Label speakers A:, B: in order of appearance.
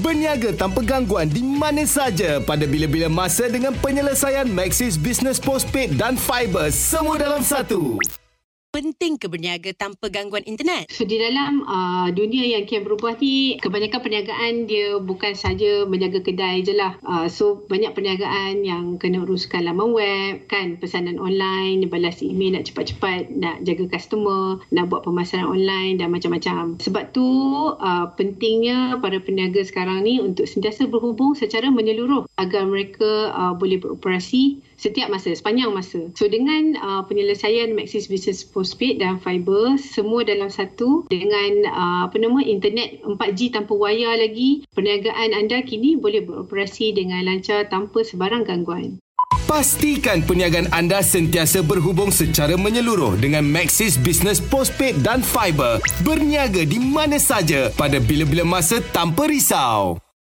A: Berniaga tanpa gangguan di mana saja pada bila-bila masa dengan penyelesaian Maxis Business Postpaid dan Fiber semua dalam satu.
B: Penting ke berniaga tanpa gangguan internet?
C: So di dalam uh, dunia yang kian berubah ni kebanyakan perniagaan dia bukan saja menjaga kedai je lah. Uh, so banyak perniagaan yang kena uruskan laman web kan pesanan online, balas email nak cepat-cepat, nak jaga customer, nak buat pemasaran online dan macam-macam. Sebab tu uh, pentingnya para peniaga sekarang ni untuk sentiasa berhubung secara menyeluruh agar mereka uh, boleh beroperasi setiap masa, sepanjang masa. So dengan uh, penyelesaian Maxis Business Postpaid dan Fiber semua dalam satu dengan uh, apa nama internet 4G tanpa wayar lagi, perniagaan anda kini boleh beroperasi dengan lancar tanpa sebarang gangguan.
A: Pastikan perniagaan anda sentiasa berhubung secara menyeluruh dengan Maxis Business Postpaid dan Fiber. Berniaga di mana saja pada bila-bila masa tanpa risau.